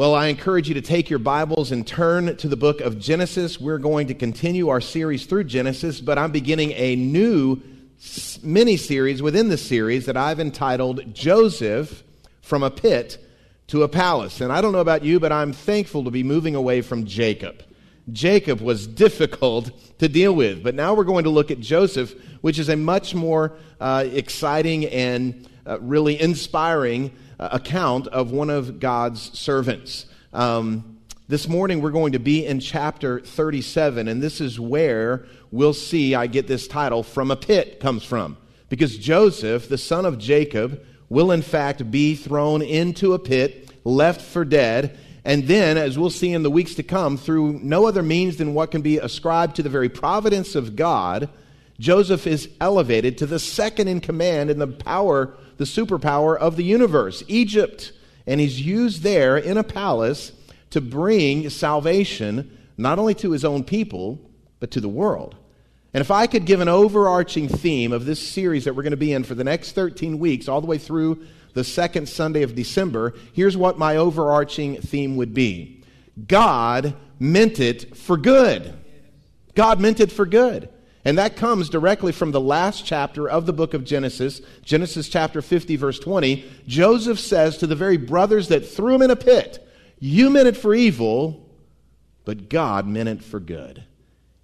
Well, I encourage you to take your Bibles and turn to the book of Genesis. We're going to continue our series through Genesis, but I'm beginning a new mini series within the series that I've entitled Joseph from a Pit to a Palace. And I don't know about you, but I'm thankful to be moving away from Jacob. Jacob was difficult to deal with, but now we're going to look at Joseph, which is a much more uh, exciting and uh, really inspiring account of one of God's servants. Um, this morning we're going to be in chapter 37, and this is where we'll see I get this title, From a Pit comes from. Because Joseph, the son of Jacob, will in fact be thrown into a pit, left for dead, and then, as we'll see in the weeks to come, through no other means than what can be ascribed to the very providence of God, Joseph is elevated to the second in command in the power the superpower of the universe, Egypt. And he's used there in a palace to bring salvation not only to his own people, but to the world. And if I could give an overarching theme of this series that we're going to be in for the next 13 weeks, all the way through the second Sunday of December, here's what my overarching theme would be God meant it for good. God meant it for good. And that comes directly from the last chapter of the book of Genesis, Genesis chapter 50, verse 20. Joseph says to the very brothers that threw him in a pit, You meant it for evil, but God meant it for good.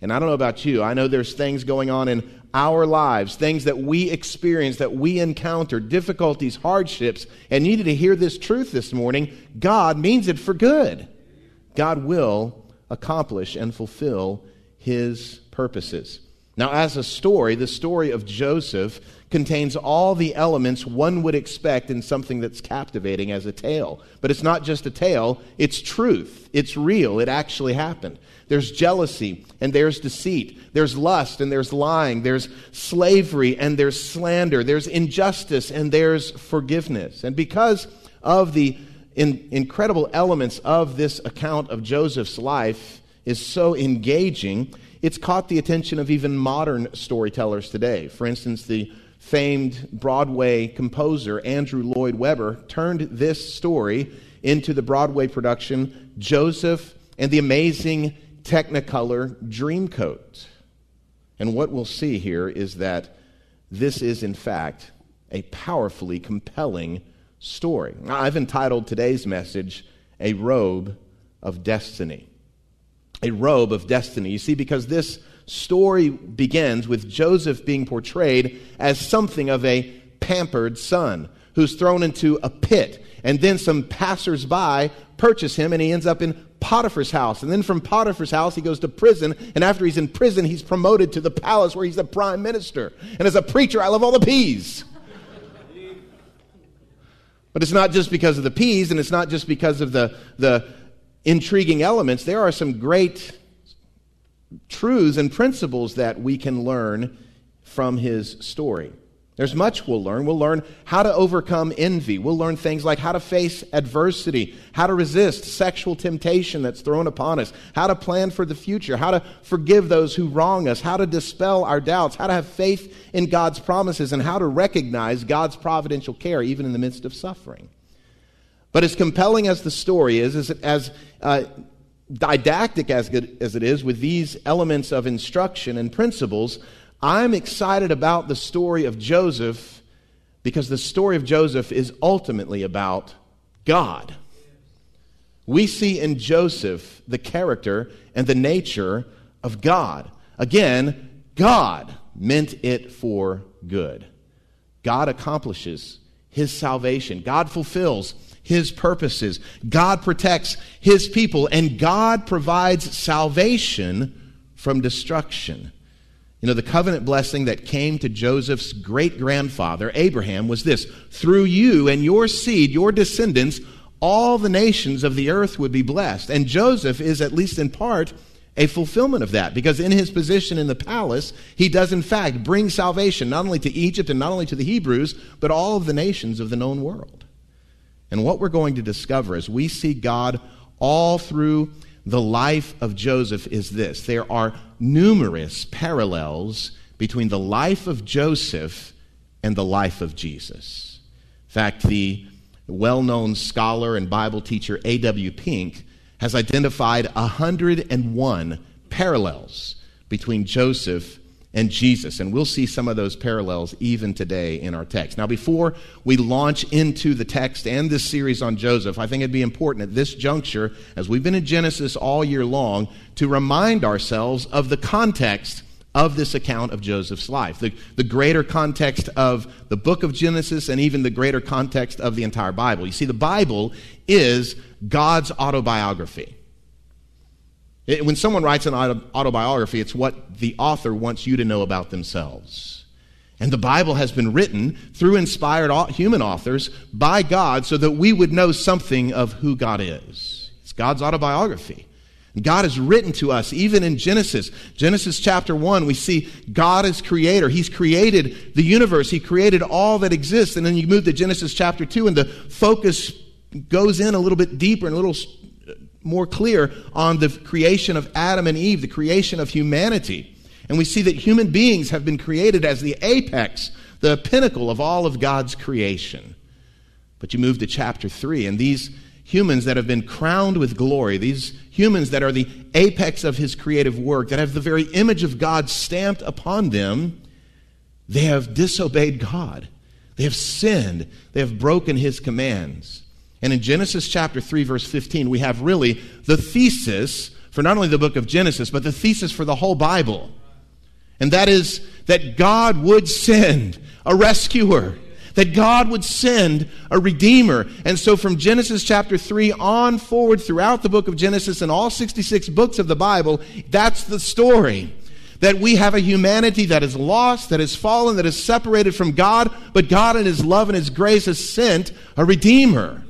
And I don't know about you, I know there's things going on in our lives, things that we experience, that we encounter, difficulties, hardships, and you need to hear this truth this morning. God means it for good. God will accomplish and fulfill his purposes. Now, as a story, the story of Joseph contains all the elements one would expect in something that's captivating as a tale. But it's not just a tale, it's truth. It's real. It actually happened. There's jealousy and there's deceit. There's lust and there's lying. There's slavery and there's slander. There's injustice and there's forgiveness. And because of the in, incredible elements of this account of Joseph's life is so engaging, it's caught the attention of even modern storytellers today. For instance, the famed Broadway composer Andrew Lloyd Webber turned this story into the Broadway production Joseph and the Amazing Technicolor Dreamcoat. And what we'll see here is that this is, in fact, a powerfully compelling story. I've entitled today's message, A Robe of Destiny a robe of destiny. You see, because this story begins with Joseph being portrayed as something of a pampered son who's thrown into a pit. And then some passersby purchase him, and he ends up in Potiphar's house. And then from Potiphar's house, he goes to prison. And after he's in prison, he's promoted to the palace where he's the prime minister. And as a preacher, I love all the peas. But it's not just because of the peas, and it's not just because of the, the intriguing elements, there are some great truths and principles that we can learn from his story. There's much we'll learn. We'll learn how to overcome envy. We'll learn things like how to face adversity, how to resist sexual temptation that's thrown upon us, how to plan for the future, how to forgive those who wrong us, how to dispel our doubts, how to have faith in God's promises, and how to recognize God's providential care even in the midst of suffering. But as compelling as the story is, as, as uh, didactic as, good, as it is with these elements of instruction and principles, I'm excited about the story of Joseph because the story of Joseph is ultimately about God. We see in Joseph the character and the nature of God. Again, God meant it for good. God accomplishes his salvation, God fulfills his purposes. God protects his people, and God provides salvation from destruction. You know, the covenant blessing that came to Joseph's great grandfather, Abraham, was this through you and your seed, your descendants, all the nations of the earth would be blessed. And Joseph is, at least in part, a fulfillment of that because in his position in the palace, he does in fact bring salvation not only to Egypt and not only to the Hebrews, but all of the nations of the known world. And what we're going to discover as we see God all through the life of Joseph is this there are numerous parallels between the life of Joseph and the life of Jesus. In fact, the well known scholar and Bible teacher A.W. Pink has identified 101 parallels between Joseph and Jesus. And we'll see some of those parallels even today in our text. Now, before we launch into the text and this series on Joseph, I think it'd be important at this juncture, as we've been in Genesis all year long, to remind ourselves of the context of this account of Joseph's life, the, the greater context of the book of Genesis and even the greater context of the entire Bible. You see, the Bible is God's autobiography. It, when someone writes an autobiography, it's what the author wants you to know about themselves. And the Bible has been written through inspired human authors by God so that we would know something of who God is. It's God's autobiography. God has written to us, even in Genesis. Genesis chapter 1, we see God as creator. He's created the universe, He created all that exists. And then you move to Genesis chapter 2, and the focus goes in a little bit deeper and a little more clear on the creation of Adam and Eve, the creation of humanity. And we see that human beings have been created as the apex, the pinnacle of all of God's creation. But you move to chapter 3, and these humans that have been crowned with glory, these humans that are the apex of his creative work, that have the very image of God stamped upon them, they have disobeyed God. They have sinned. They have broken his commands. And in Genesis chapter 3, verse 15, we have really the thesis for not only the book of Genesis, but the thesis for the whole Bible. And that is that God would send a rescuer that God would send a redeemer. And so from Genesis chapter 3 on forward throughout the book of Genesis and all 66 books of the Bible, that's the story. That we have a humanity that is lost, that is fallen, that is separated from God, but God in His love and His grace has sent a redeemer.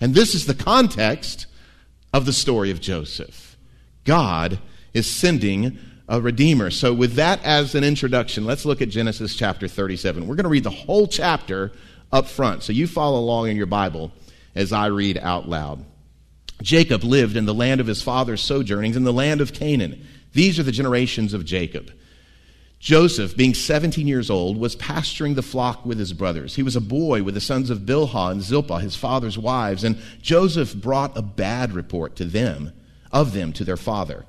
And this is the context of the story of Joseph. God is sending a redeemer. So, with that as an introduction, let's look at Genesis chapter 37. We're going to read the whole chapter up front. So, you follow along in your Bible as I read out loud. Jacob lived in the land of his father's sojournings in the land of Canaan. These are the generations of Jacob. Joseph, being 17 years old, was pasturing the flock with his brothers. He was a boy with the sons of Bilhah and Zilpah, his father's wives, and Joseph brought a bad report to them, of them to their father.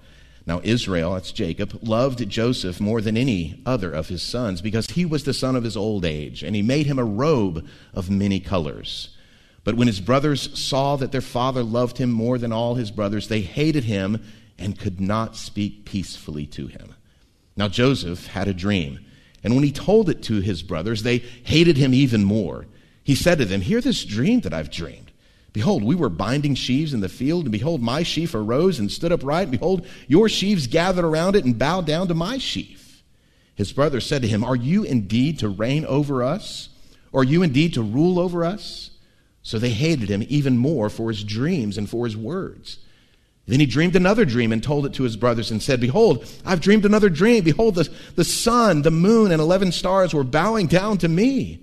Now, Israel, that's Jacob, loved Joseph more than any other of his sons because he was the son of his old age, and he made him a robe of many colors. But when his brothers saw that their father loved him more than all his brothers, they hated him and could not speak peacefully to him. Now, Joseph had a dream, and when he told it to his brothers, they hated him even more. He said to them, Hear this dream that I've dreamed. Behold, we were binding sheaves in the field, and behold, my sheaf arose and stood upright. And behold, your sheaves gathered around it and bowed down to my sheaf. His brother said to him, Are you indeed to reign over us? Or are you indeed to rule over us? So they hated him even more for his dreams and for his words. Then he dreamed another dream and told it to his brothers and said, Behold, I've dreamed another dream. Behold, the, the sun, the moon, and eleven stars were bowing down to me.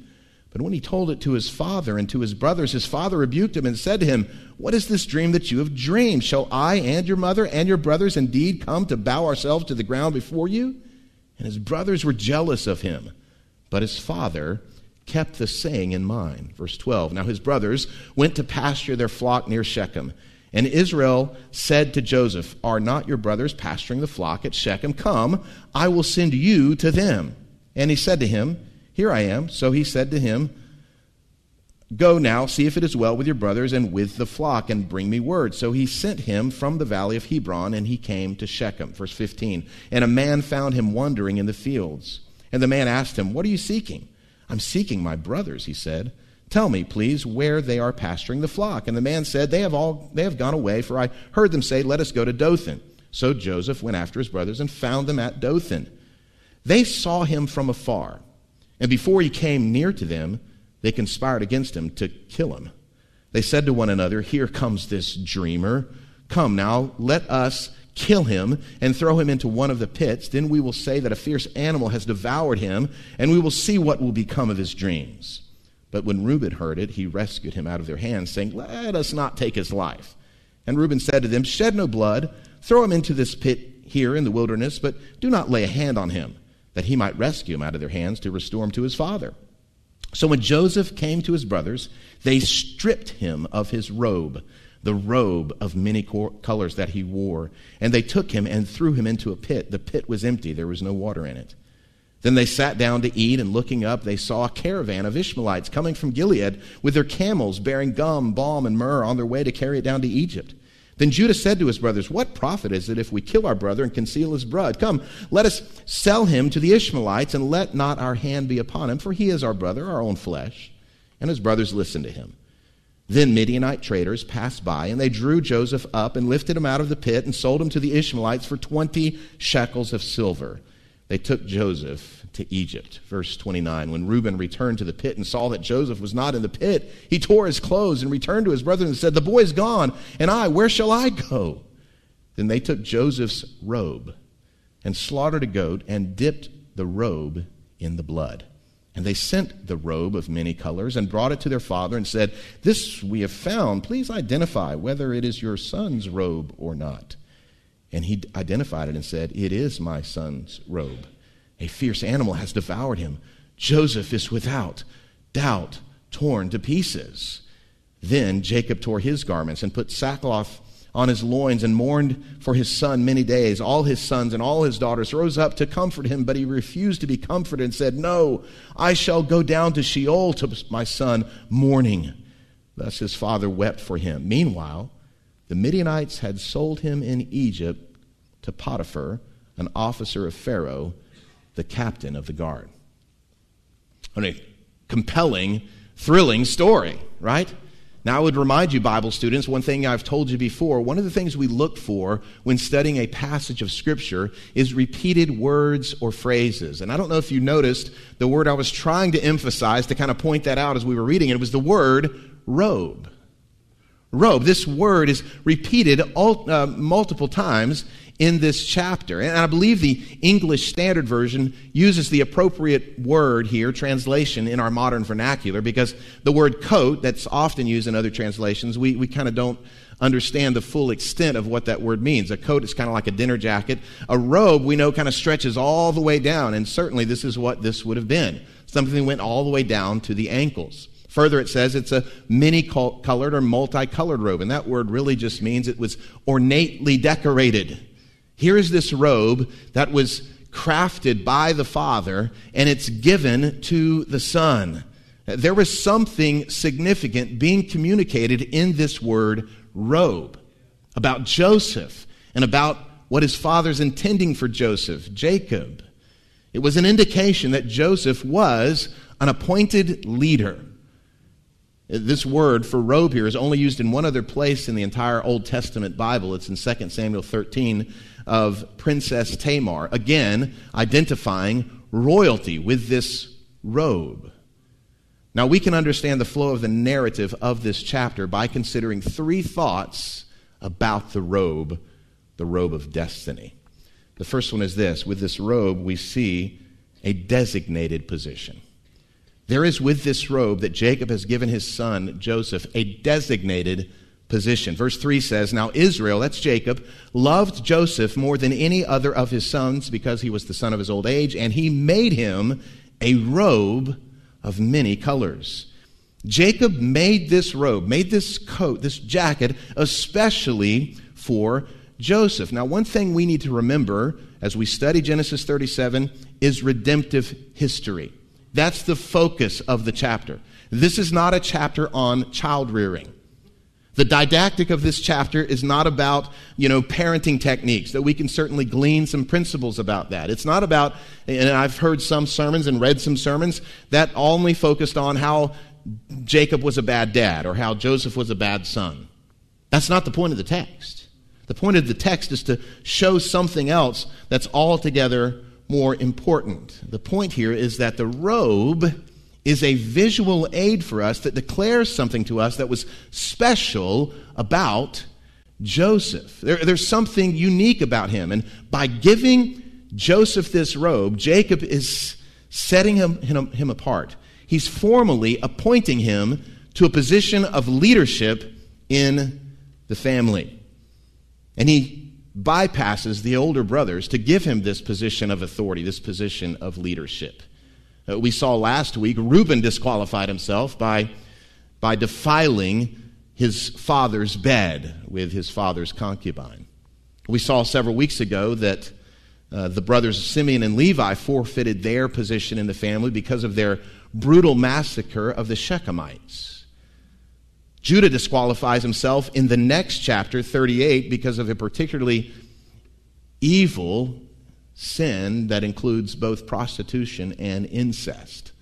But when he told it to his father and to his brothers, his father rebuked him and said to him, What is this dream that you have dreamed? Shall I and your mother and your brothers indeed come to bow ourselves to the ground before you? And his brothers were jealous of him. But his father kept the saying in mind. Verse 12 Now his brothers went to pasture their flock near Shechem. And Israel said to Joseph, Are not your brothers pasturing the flock at Shechem? Come, I will send you to them. And he said to him, here I am. So he said to him, Go now, see if it is well with your brothers and with the flock, and bring me word. So he sent him from the valley of Hebron, and he came to Shechem. Verse 15. And a man found him wandering in the fields. And the man asked him, What are you seeking? I'm seeking my brothers, he said. Tell me, please, where they are pasturing the flock. And the man said, They have all they have gone away, for I heard them say, Let us go to Dothan. So Joseph went after his brothers and found them at Dothan. They saw him from afar and before he came near to them, they conspired against him to kill him. They said to one another, Here comes this dreamer. Come now, let us kill him and throw him into one of the pits. Then we will say that a fierce animal has devoured him, and we will see what will become of his dreams. But when Reuben heard it, he rescued him out of their hands, saying, Let us not take his life. And Reuben said to them, Shed no blood, throw him into this pit here in the wilderness, but do not lay a hand on him that he might rescue him out of their hands to restore him to his father. So when Joseph came to his brothers, they stripped him of his robe, the robe of many colors that he wore, and they took him and threw him into a pit. The pit was empty, there was no water in it. Then they sat down to eat, and looking up, they saw a caravan of Ishmaelites coming from Gilead with their camels bearing gum, balm, and myrrh on their way to carry it down to Egypt. Then Judah said to his brothers, What profit is it if we kill our brother and conceal his blood? Come, let us sell him to the Ishmaelites, and let not our hand be upon him, for he is our brother, our own flesh. And his brothers listened to him. Then Midianite traders passed by, and they drew Joseph up and lifted him out of the pit and sold him to the Ishmaelites for 20 shekels of silver. They took Joseph to Egypt. Verse 29 When Reuben returned to the pit and saw that Joseph was not in the pit, he tore his clothes and returned to his brethren and said, The boy is gone, and I, where shall I go? Then they took Joseph's robe and slaughtered a goat and dipped the robe in the blood. And they sent the robe of many colors and brought it to their father and said, This we have found. Please identify whether it is your son's robe or not. And he identified it and said, It is my son's robe. A fierce animal has devoured him. Joseph is without doubt torn to pieces. Then Jacob tore his garments and put sackcloth on his loins and mourned for his son many days. All his sons and all his daughters rose up to comfort him, but he refused to be comforted and said, No, I shall go down to Sheol to my son, mourning. Thus his father wept for him. Meanwhile, the Midianites had sold him in Egypt to Potiphar, an officer of Pharaoh, the captain of the guard. A compelling, thrilling story, right? Now, I would remind you, Bible students, one thing I've told you before. One of the things we look for when studying a passage of Scripture is repeated words or phrases. And I don't know if you noticed the word I was trying to emphasize to kind of point that out as we were reading it. It was the word robe robe. This word is repeated all, uh, multiple times in this chapter. And I believe the English Standard Version uses the appropriate word here, translation, in our modern vernacular, because the word coat, that's often used in other translations, we, we kind of don't understand the full extent of what that word means. A coat is kind of like a dinner jacket. A robe, we know, kind of stretches all the way down, and certainly this is what this would have been. Something that went all the way down to the ankles. Further, it says it's a many colored or multicolored robe, and that word really just means it was ornately decorated. Here is this robe that was crafted by the Father, and it's given to the Son. There was something significant being communicated in this word robe about Joseph and about what his father's intending for Joseph, Jacob. It was an indication that Joseph was an appointed leader. This word for robe here is only used in one other place in the entire Old Testament Bible. It's in 2 Samuel 13 of Princess Tamar, again identifying royalty with this robe. Now, we can understand the flow of the narrative of this chapter by considering three thoughts about the robe, the robe of destiny. The first one is this with this robe, we see a designated position. There is with this robe that Jacob has given his son Joseph a designated position. Verse 3 says, Now Israel, that's Jacob, loved Joseph more than any other of his sons because he was the son of his old age, and he made him a robe of many colors. Jacob made this robe, made this coat, this jacket, especially for Joseph. Now, one thing we need to remember as we study Genesis 37 is redemptive history. That's the focus of the chapter. This is not a chapter on child rearing. The didactic of this chapter is not about, you know, parenting techniques, that we can certainly glean some principles about that. It's not about, and I've heard some sermons and read some sermons that only focused on how Jacob was a bad dad or how Joseph was a bad son. That's not the point of the text. The point of the text is to show something else that's altogether more important. The point here is that the robe is a visual aid for us that declares something to us that was special about Joseph. There, there's something unique about him. And by giving Joseph this robe, Jacob is setting him, him, him apart. He's formally appointing him to a position of leadership in the family. And he bypasses the older brothers to give him this position of authority, this position of leadership. Uh, we saw last week Reuben disqualified himself by, by defiling his father's bed with his father's concubine. We saw several weeks ago that uh, the brothers Simeon and Levi forfeited their position in the family because of their brutal massacre of the Shechemites. Judah disqualifies himself in the next chapter, 38, because of a particularly evil sin that includes both prostitution and incest.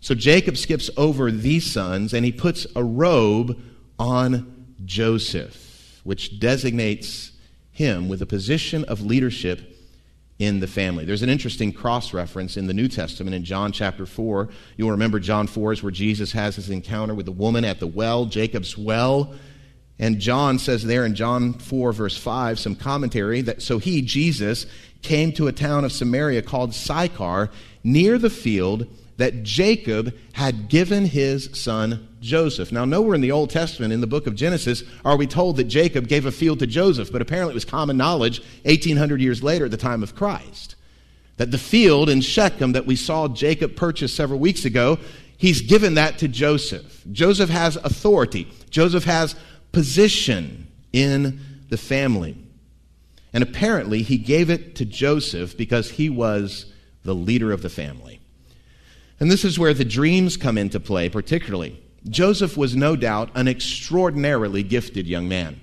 So Jacob skips over these sons and he puts a robe on Joseph, which designates him with a position of leadership in the family. There's an interesting cross reference in the New Testament in John chapter 4. You'll remember John 4 is where Jesus has his encounter with the woman at the well, Jacob's well. And John says there in John 4, verse 5, some commentary that so he, Jesus, came to a town of Samaria called Sychar near the field that Jacob had given his son Joseph. Now, nowhere in the Old Testament, in the book of Genesis, are we told that Jacob gave a field to Joseph, but apparently it was common knowledge 1800 years later at the time of Christ. That the field in Shechem that we saw Jacob purchase several weeks ago, he's given that to Joseph. Joseph has authority, Joseph has position in the family. And apparently, he gave it to Joseph because he was the leader of the family. And this is where the dreams come into play, particularly. Joseph was no doubt an extraordinarily gifted young man.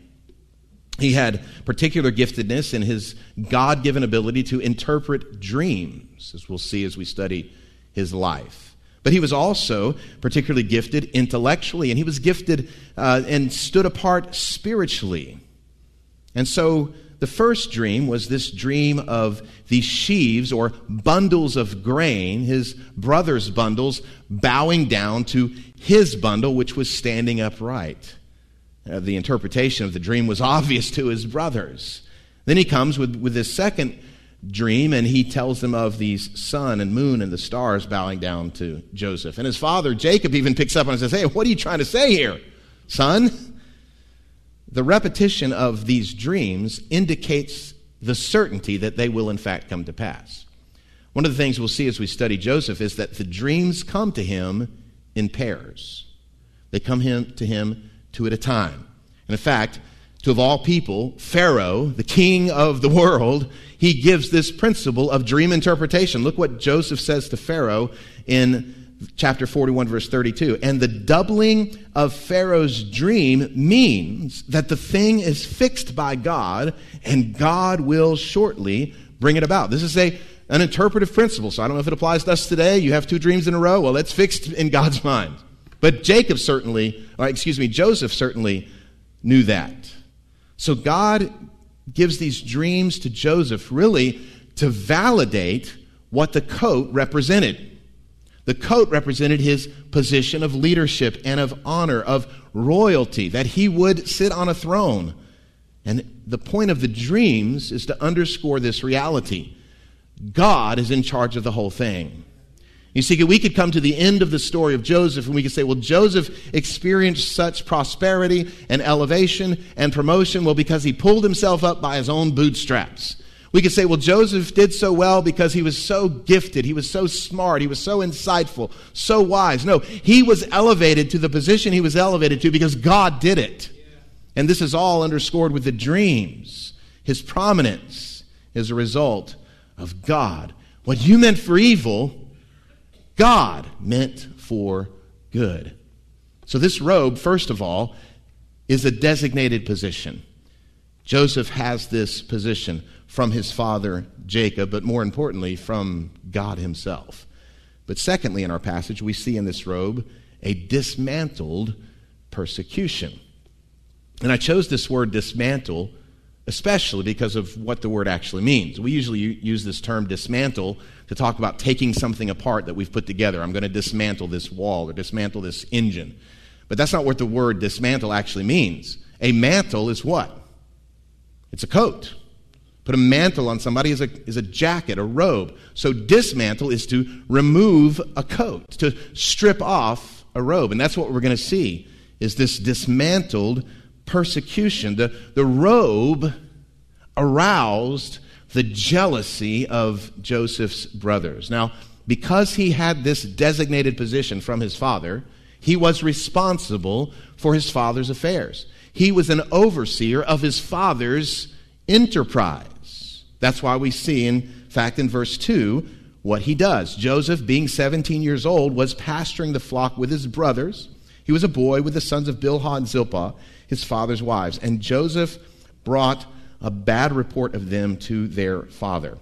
He had particular giftedness in his God given ability to interpret dreams, as we'll see as we study his life. But he was also particularly gifted intellectually, and he was gifted uh, and stood apart spiritually. And so the first dream was this dream of these sheaves or bundles of grain, his brother's bundles, bowing down to his bundle, which was standing upright. Uh, the interpretation of the dream was obvious to his brothers. Then he comes with, with this second dream and he tells them of these sun and moon and the stars bowing down to Joseph. And his father, Jacob, even picks up and says, Hey, what are you trying to say here, son? The repetition of these dreams indicates the certainty that they will, in fact, come to pass. One of the things we'll see as we study Joseph is that the dreams come to him in pairs, they come him, to him two at a time. And in fact, to of all people, Pharaoh, the king of the world, he gives this principle of dream interpretation. Look what Joseph says to Pharaoh in chapter 41, verse 32. And the doubling of Pharaoh's dream means that the thing is fixed by God and God will shortly bring it about. This is a, an interpretive principle. So I don't know if it applies to us today. You have two dreams in a row. Well, it's fixed in God's mind. But Jacob certainly, or excuse me, Joseph certainly knew that. So God gives these dreams to Joseph really to validate what the coat represented. The coat represented his position of leadership and of honor, of royalty, that he would sit on a throne. And the point of the dreams is to underscore this reality God is in charge of the whole thing. You see, we could come to the end of the story of Joseph and we could say, well, Joseph experienced such prosperity and elevation and promotion, well, because he pulled himself up by his own bootstraps. We could say, well, Joseph did so well because he was so gifted, he was so smart, he was so insightful, so wise. No, he was elevated to the position he was elevated to because God did it. And this is all underscored with the dreams. His prominence is a result of God. What you meant for evil, God meant for good. So, this robe, first of all, is a designated position. Joseph has this position from his father Jacob, but more importantly, from God himself. But secondly, in our passage, we see in this robe a dismantled persecution. And I chose this word dismantle especially because of what the word actually means. We usually use this term dismantle to talk about taking something apart that we've put together. I'm going to dismantle this wall or dismantle this engine. But that's not what the word dismantle actually means. A mantle is what? It's a coat. Put a mantle on somebody is a, is a jacket, a robe. So dismantle is to remove a coat, to strip off a robe. And that's what we're going to see is this dismantled persecution. The, the robe aroused the jealousy of Joseph's brothers. Now, because he had this designated position from his father, he was responsible for his father's affairs. He was an overseer of his father's enterprise. That's why we see, in fact, in verse 2, what he does. Joseph, being 17 years old, was pasturing the flock with his brothers. He was a boy with the sons of Bilhah and Zilpah, his father's wives. And Joseph brought a bad report of them to their father.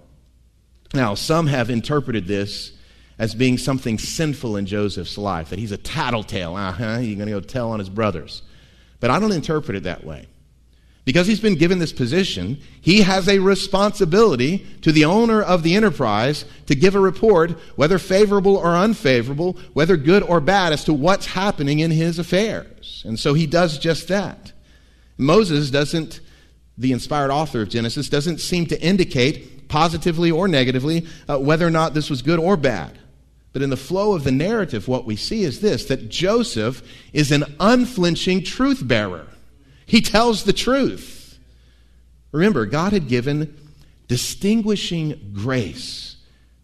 Now, some have interpreted this as being something sinful in Joseph's life, that he's a tattletale. Uh-huh, you're going to go tell on his brothers. But I don't interpret it that way. Because he's been given this position, he has a responsibility to the owner of the enterprise to give a report, whether favorable or unfavorable, whether good or bad, as to what's happening in his affairs. And so he does just that. Moses doesn't, the inspired author of Genesis, doesn't seem to indicate positively or negatively uh, whether or not this was good or bad. But in the flow of the narrative, what we see is this that Joseph is an unflinching truth bearer. He tells the truth. Remember, God had given distinguishing grace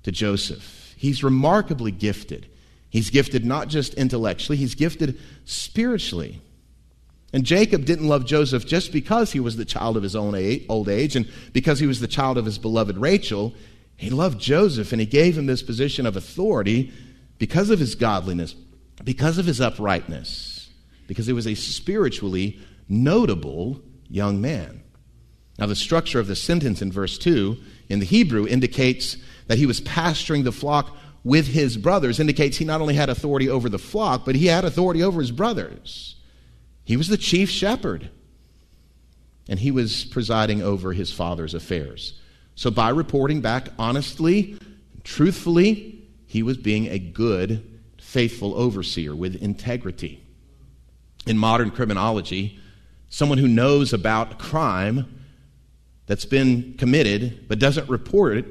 to Joseph. He's remarkably gifted. He's gifted not just intellectually, he's gifted spiritually. And Jacob didn't love Joseph just because he was the child of his own old age and because he was the child of his beloved Rachel. He loved Joseph and he gave him this position of authority because of his godliness, because of his uprightness, because he was a spiritually notable young man. Now, the structure of the sentence in verse 2 in the Hebrew indicates that he was pasturing the flock with his brothers, indicates he not only had authority over the flock, but he had authority over his brothers. He was the chief shepherd, and he was presiding over his father's affairs. So, by reporting back honestly, truthfully, he was being a good, faithful overseer with integrity. In modern criminology, someone who knows about a crime that's been committed but doesn't report it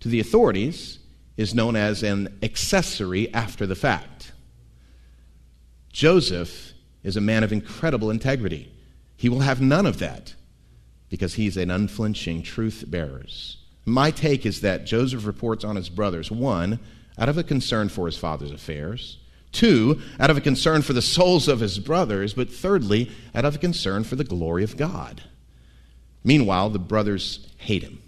to the authorities is known as an accessory after the fact. Joseph is a man of incredible integrity. He will have none of that because he's an unflinching truth bearer. My take is that Joseph reports on his brothers, one, out of a concern for his father's affairs, two, out of a concern for the souls of his brothers, but thirdly, out of a concern for the glory of God. Meanwhile, the brothers hate him.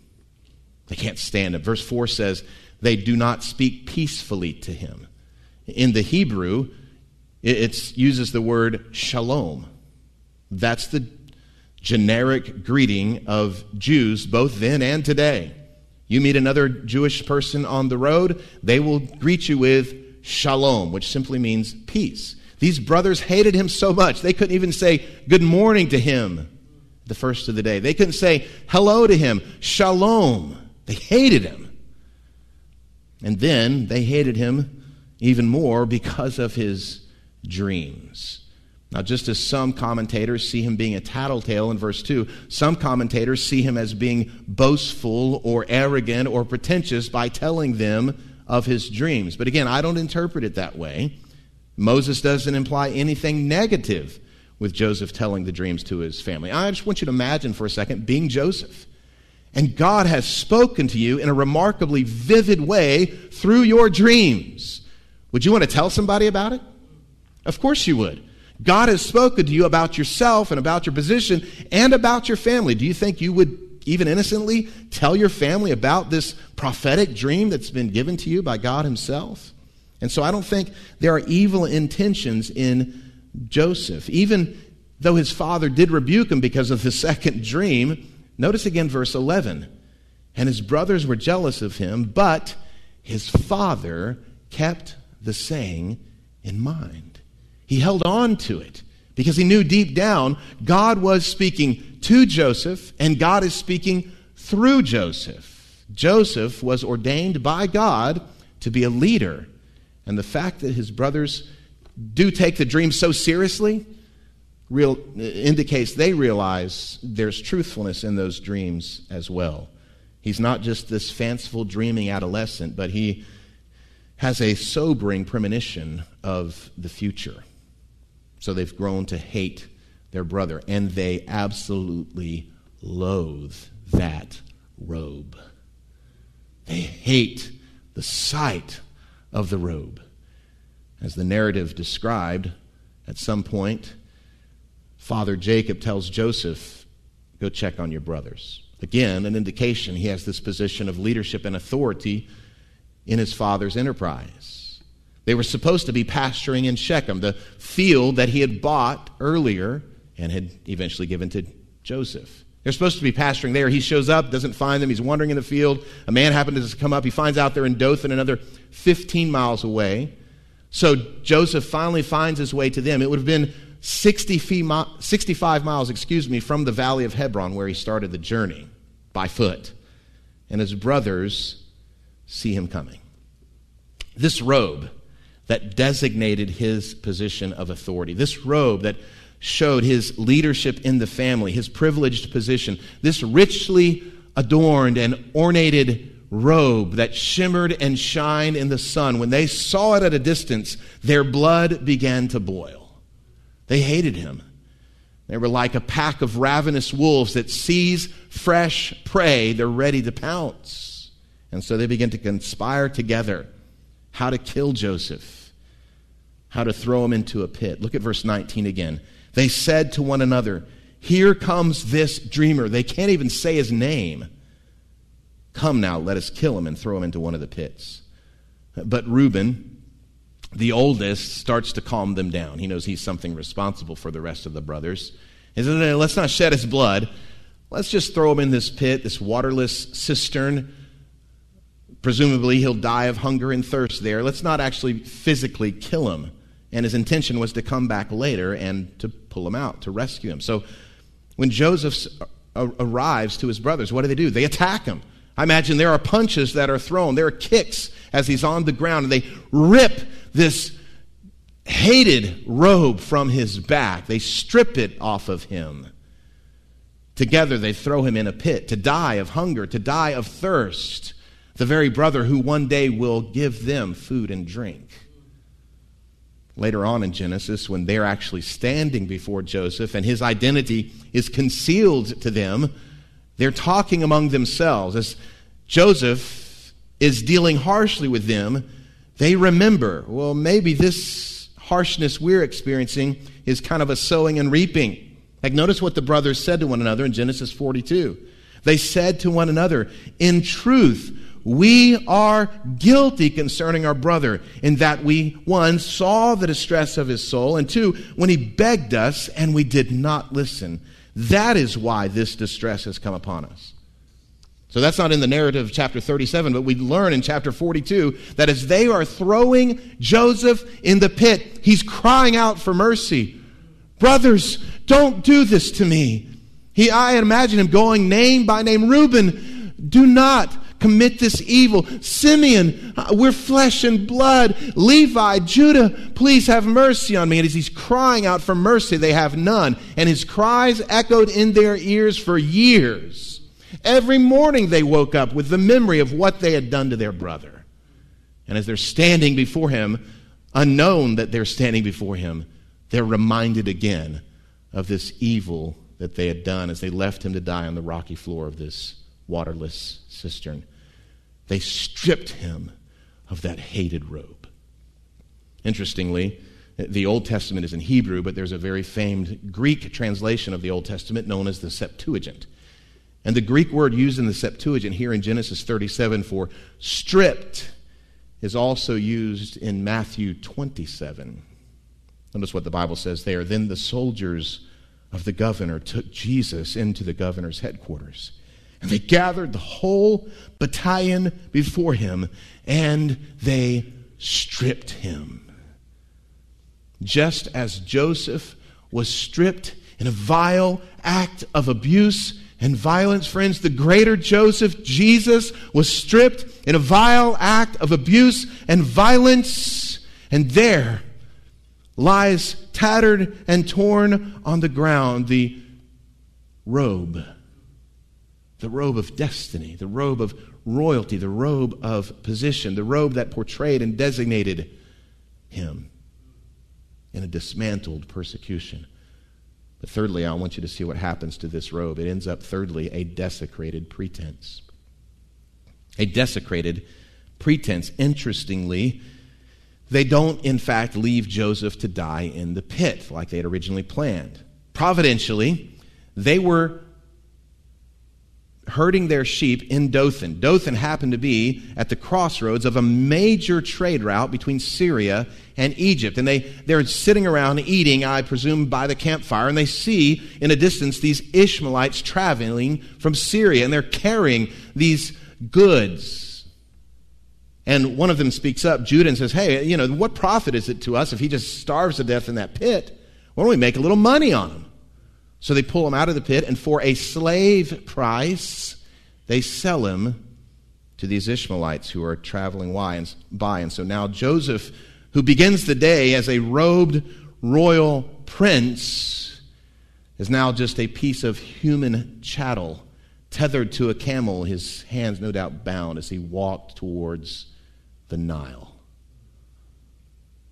They can't stand him. Verse 4 says, they do not speak peacefully to him. In the Hebrew, it uses the word shalom. That's the generic greeting of Jews both then and today. You meet another Jewish person on the road, they will greet you with shalom, which simply means peace. These brothers hated him so much, they couldn't even say good morning to him the first of the day. They couldn't say hello to him, shalom. They hated him. And then they hated him even more because of his dreams. Now, just as some commentators see him being a tattletale in verse 2, some commentators see him as being boastful or arrogant or pretentious by telling them of his dreams. But again, I don't interpret it that way. Moses doesn't imply anything negative with Joseph telling the dreams to his family. I just want you to imagine for a second being Joseph. And God has spoken to you in a remarkably vivid way through your dreams. Would you want to tell somebody about it? Of course you would. God has spoken to you about yourself and about your position and about your family. Do you think you would even innocently tell your family about this prophetic dream that's been given to you by God Himself? And so I don't think there are evil intentions in Joseph. Even though his father did rebuke him because of the second dream, notice again verse 11. And his brothers were jealous of him, but his father kept the saying in mind. He held on to it because he knew deep down God was speaking to Joseph and God is speaking through Joseph. Joseph was ordained by God to be a leader. And the fact that his brothers do take the dream so seriously real, indicates they realize there's truthfulness in those dreams as well. He's not just this fanciful, dreaming adolescent, but he has a sobering premonition of the future. So they've grown to hate their brother, and they absolutely loathe that robe. They hate the sight of the robe. As the narrative described, at some point, Father Jacob tells Joseph, Go check on your brothers. Again, an indication he has this position of leadership and authority in his father's enterprise. They were supposed to be pasturing in Shechem, the field that he had bought earlier and had eventually given to Joseph. They're supposed to be pasturing there. He shows up, doesn't find them. He's wandering in the field. A man happens to come up. He finds out they're in Dothan, another 15 miles away. So Joseph finally finds his way to them. It would have been 60 feet, 65 miles, excuse me, from the valley of Hebron where he started the journey by foot. And his brothers see him coming. This robe that designated his position of authority, this robe that showed his leadership in the family, his privileged position, this richly adorned and ornated robe that shimmered and shined in the sun, when they saw it at a distance, their blood began to boil. They hated him. They were like a pack of ravenous wolves that seize fresh prey, they're ready to pounce. And so they begin to conspire together how to kill Joseph, how to throw him into a pit. Look at verse 19 again. They said to one another, Here comes this dreamer. They can't even say his name. Come now, let us kill him and throw him into one of the pits. But Reuben, the oldest, starts to calm them down. He knows he's something responsible for the rest of the brothers. He says, Let's not shed his blood. Let's just throw him in this pit, this waterless cistern. Presumably, he'll die of hunger and thirst there. Let's not actually physically kill him. And his intention was to come back later and to pull him out, to rescue him. So when Joseph arrives to his brothers, what do they do? They attack him. I imagine there are punches that are thrown, there are kicks as he's on the ground, and they rip this hated robe from his back. They strip it off of him. Together, they throw him in a pit to die of hunger, to die of thirst. The very brother who one day will give them food and drink. Later on in Genesis, when they're actually standing before Joseph and his identity is concealed to them, they're talking among themselves. As Joseph is dealing harshly with them, they remember, well, maybe this harshness we're experiencing is kind of a sowing and reaping. Like, notice what the brothers said to one another in Genesis 42. They said to one another, In truth, we are guilty concerning our brother in that we, one, saw the distress of his soul, and two, when he begged us and we did not listen. That is why this distress has come upon us. So that's not in the narrative of chapter 37, but we learn in chapter 42 that as they are throwing Joseph in the pit, he's crying out for mercy. Brothers, don't do this to me. He, I imagine him going name by name. Reuben, do not commit this evil. Simeon, uh, we're flesh and blood. Levi, Judah, please have mercy on me. And as he's crying out for mercy, they have none. And his cries echoed in their ears for years. Every morning they woke up with the memory of what they had done to their brother. And as they're standing before him, unknown that they're standing before him, they're reminded again of this evil that they had done as they left him to die on the rocky floor of this waterless cistern. They stripped him of that hated robe. Interestingly, the Old Testament is in Hebrew, but there's a very famed Greek translation of the Old Testament known as the Septuagint. And the Greek word used in the Septuagint here in Genesis 37 for stripped is also used in Matthew 27. Notice what the Bible says there. Then the soldiers of the governor took Jesus into the governor's headquarters. And they gathered the whole battalion before him and they stripped him. Just as Joseph was stripped in a vile act of abuse and violence, friends, the greater Joseph, Jesus, was stripped in a vile act of abuse and violence. And there lies tattered and torn on the ground the robe the robe of destiny, the robe of royalty, the robe of position, the robe that portrayed and designated him in a dismantled persecution. But thirdly, I want you to see what happens to this robe. It ends up, thirdly, a desecrated pretense. A desecrated pretense. Interestingly, they don't, in fact, leave Joseph to die in the pit like they had originally planned. Providentially, they were herding their sheep in Dothan. Dothan happened to be at the crossroads of a major trade route between Syria and Egypt. And they, they're sitting around eating, I presume, by the campfire, and they see in a distance these Ishmaelites traveling from Syria, and they're carrying these goods. And one of them speaks up, Judah, and says, Hey, you know, what profit is it to us if he just starves to death in that pit? Why don't we make a little money on him? So they pull him out of the pit, and for a slave price, they sell him to these Ishmaelites who are traveling by. And so now Joseph, who begins the day as a robed royal prince, is now just a piece of human chattel tethered to a camel, his hands no doubt bound as he walked towards the Nile.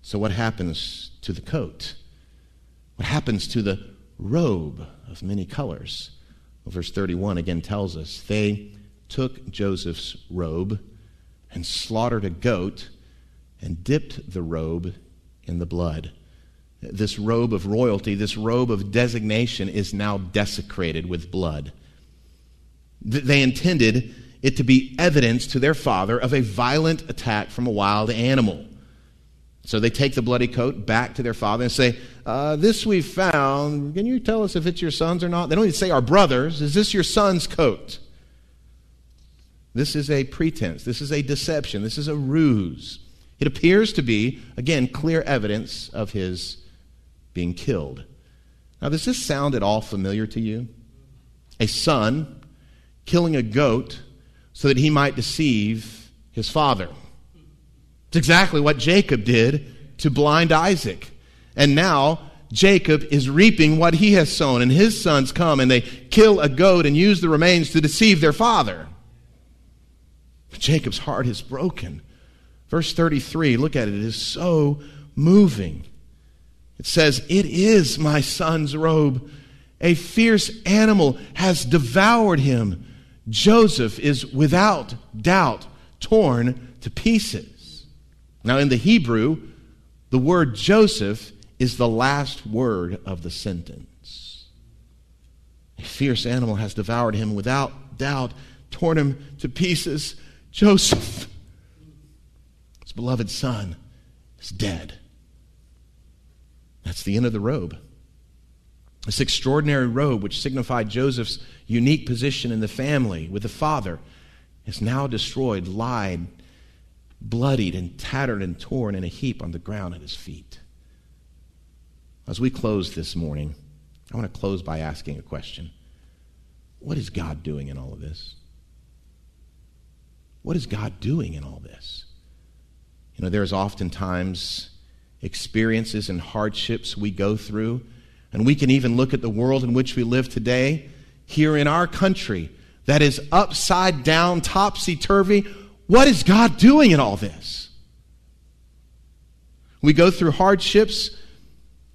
So, what happens to the coat? What happens to the robe of many colors. Well, verse 31 again tells us they took Joseph's robe and slaughtered a goat and dipped the robe in the blood. This robe of royalty, this robe of designation is now desecrated with blood. They intended it to be evidence to their father of a violent attack from a wild animal. So they take the bloody coat back to their father and say, uh, This we found. Can you tell us if it's your son's or not? They don't even say, Our brothers. Is this your son's coat? This is a pretense. This is a deception. This is a ruse. It appears to be, again, clear evidence of his being killed. Now, does this sound at all familiar to you? A son killing a goat so that he might deceive his father. It's exactly what Jacob did to blind Isaac. And now Jacob is reaping what he has sown, and his sons come and they kill a goat and use the remains to deceive their father. Jacob's heart is broken. Verse 33, look at it, it is so moving. It says, It is my son's robe. A fierce animal has devoured him. Joseph is without doubt torn to pieces. Now, in the Hebrew, the word Joseph is the last word of the sentence. A fierce animal has devoured him without doubt, torn him to pieces. Joseph, his beloved son, is dead. That's the end of the robe. This extraordinary robe, which signified Joseph's unique position in the family with the father, is now destroyed, lied, bloodied and tattered and torn in a heap on the ground at his feet. As we close this morning, I want to close by asking a question What is God doing in all of this? What is God doing in all this? You know, there's oftentimes experiences and hardships we go through, and we can even look at the world in which we live today, here in our country, that is upside down, topsy turvy what is God doing in all this? We go through hardships,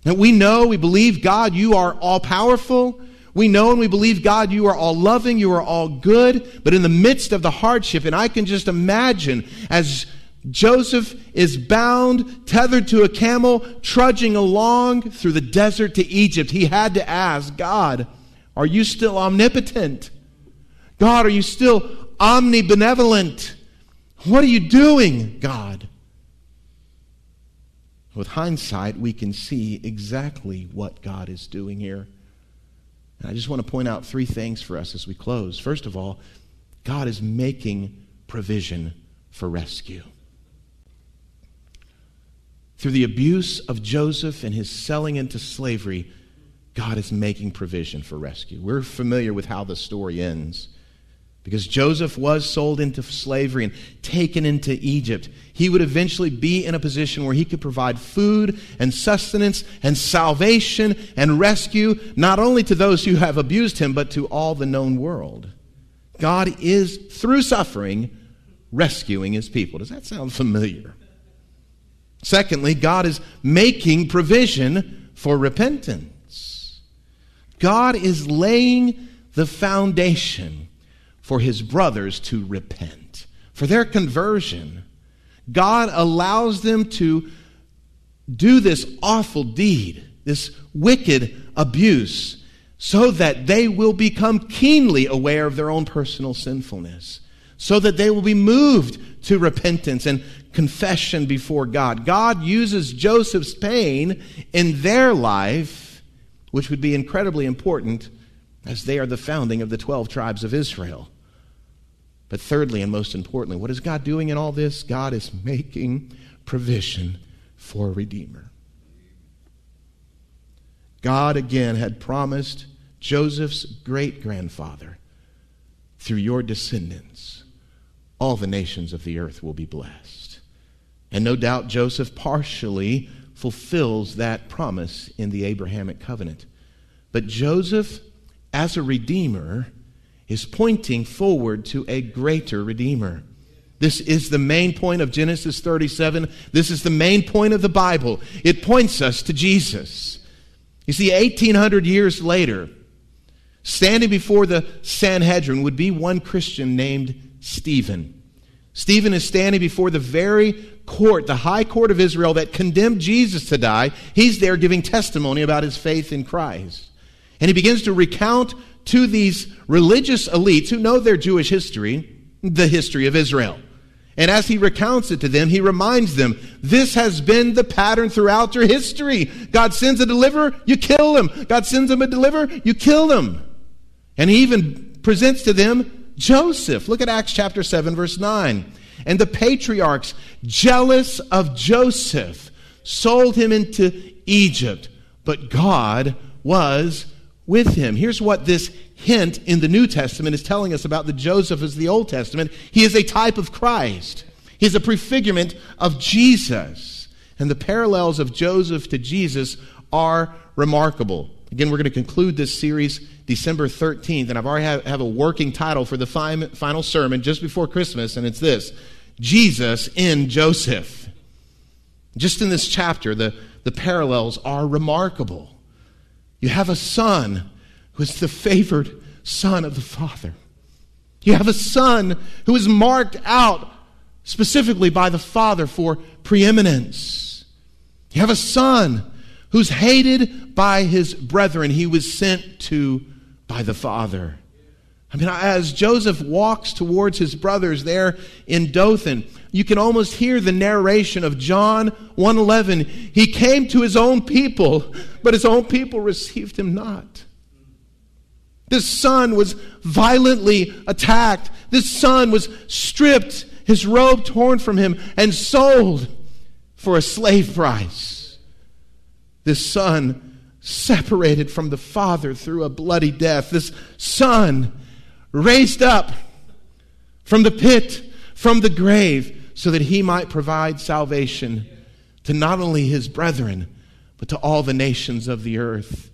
and we know, we believe, God, you are all powerful. We know and we believe, God, you are all loving, you are all good. But in the midst of the hardship, and I can just imagine as Joseph is bound, tethered to a camel, trudging along through the desert to Egypt, he had to ask, God, are you still omnipotent? God, are you still omnibenevolent? What are you doing, God? With hindsight, we can see exactly what God is doing here. And I just want to point out three things for us as we close. First of all, God is making provision for rescue. Through the abuse of Joseph and his selling into slavery, God is making provision for rescue. We're familiar with how the story ends. Because Joseph was sold into slavery and taken into Egypt, he would eventually be in a position where he could provide food and sustenance and salvation and rescue, not only to those who have abused him, but to all the known world. God is, through suffering, rescuing his people. Does that sound familiar? Secondly, God is making provision for repentance. God is laying the foundation for his brothers to repent, for their conversion. God allows them to do this awful deed, this wicked abuse, so that they will become keenly aware of their own personal sinfulness, so that they will be moved to repentance and confession before God. God uses Joseph's pain in their life, which would be incredibly important as they are the founding of the 12 tribes of Israel. But thirdly, and most importantly, what is God doing in all this? God is making provision for a Redeemer. God again had promised Joseph's great grandfather, through your descendants, all the nations of the earth will be blessed. And no doubt Joseph partially fulfills that promise in the Abrahamic covenant. But Joseph, as a redeemer, is pointing forward to a greater Redeemer. This is the main point of Genesis 37. This is the main point of the Bible. It points us to Jesus. You see, 1800 years later, standing before the Sanhedrin would be one Christian named Stephen. Stephen is standing before the very court, the high court of Israel that condemned Jesus to die. He's there giving testimony about his faith in Christ. And he begins to recount to these religious elites who know their Jewish history, the history of Israel. And as he recounts it to them, he reminds them this has been the pattern throughout your history. God sends a deliverer, you kill him. God sends him a deliverer, you kill him. And he even presents to them Joseph. Look at Acts chapter 7, verse 9. And the patriarchs, jealous of Joseph, sold him into Egypt, but God was with him. Here's what this hint in the New Testament is telling us about the Joseph as the Old Testament. He is a type of Christ. He's a prefigurement of Jesus. And the parallels of Joseph to Jesus are remarkable. Again, we're going to conclude this series December 13th, and I've already have, have a working title for the fi- final sermon just before Christmas, and it's this Jesus in Joseph. Just in this chapter, the, the parallels are remarkable. You have a son who is the favored son of the Father. You have a son who is marked out specifically by the Father for preeminence. You have a son who's hated by his brethren. He was sent to by the Father. I mean, as Joseph walks towards his brothers there in Dothan, you can almost hear the narration of John 1:11. He came to his own people, but his own people received him not. This son was violently attacked. This son was stripped, his robe torn from him, and sold for a slave price. This son separated from the father through a bloody death. This son raised up from the pit, from the grave, so that he might provide salvation to not only his brethren, but to all the nations of the earth.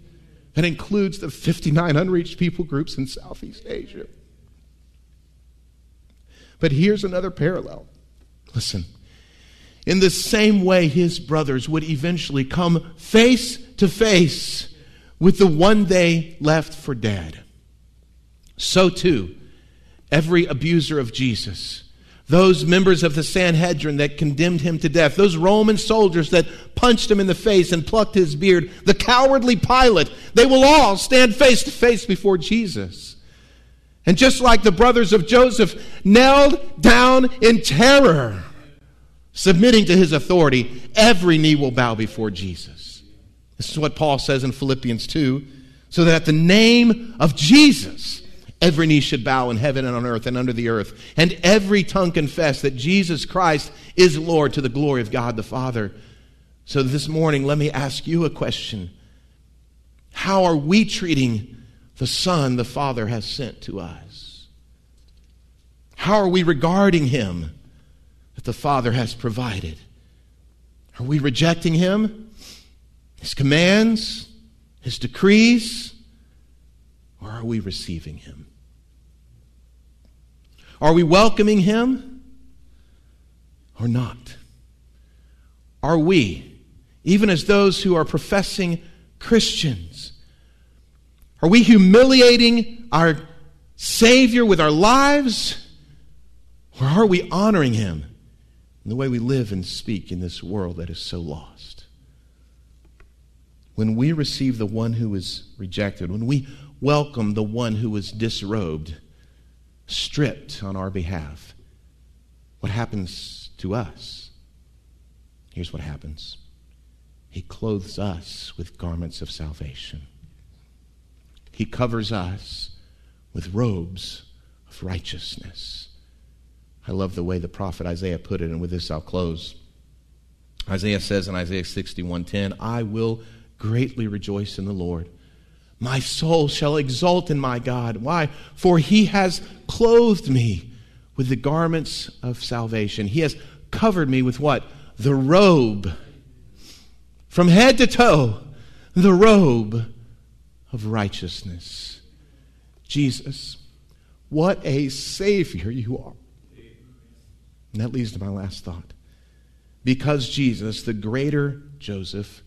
That includes the 59 unreached people groups in Southeast Asia. But here's another parallel. Listen. In the same way, his brothers would eventually come face to face with the one they left for dead so too, every abuser of Jesus, those members of the Sanhedrin that condemned him to death, those Roman soldiers that punched him in the face and plucked his beard, the cowardly Pilate, they will all stand face to face before Jesus. And just like the brothers of Joseph knelt down in terror, submitting to his authority, every knee will bow before Jesus. This is what Paul says in Philippians 2 so that at the name of Jesus, Every knee should bow in heaven and on earth and under the earth, and every tongue confess that Jesus Christ is Lord to the glory of God the Father. So this morning, let me ask you a question. How are we treating the Son the Father has sent to us? How are we regarding him that the Father has provided? Are we rejecting him, his commands, his decrees, or are we receiving him? Are we welcoming him or not? Are we, even as those who are professing Christians, are we humiliating our Savior with our lives? Or are we honoring him in the way we live and speak in this world that is so lost. When we receive the one who is rejected, when we welcome the one who was disrobed, stripped on our behalf, what happens to us? Here's what happens He clothes us with garments of salvation, He covers us with robes of righteousness. I love the way the prophet Isaiah put it, and with this I'll close. Isaiah says in Isaiah 61:10, "I will greatly rejoice in the Lord. My soul shall exult in my God. Why? For he has clothed me with the garments of salvation. He has covered me with what? The robe. From head to toe, the robe of righteousness. Jesus, what a Savior you are. And that leads to my last thought. Because Jesus, the greater Joseph,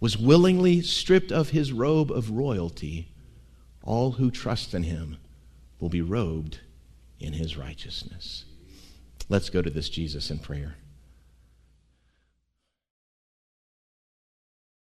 was willingly stripped of his robe of royalty, all who trust in him will be robed in his righteousness. Let's go to this Jesus in prayer.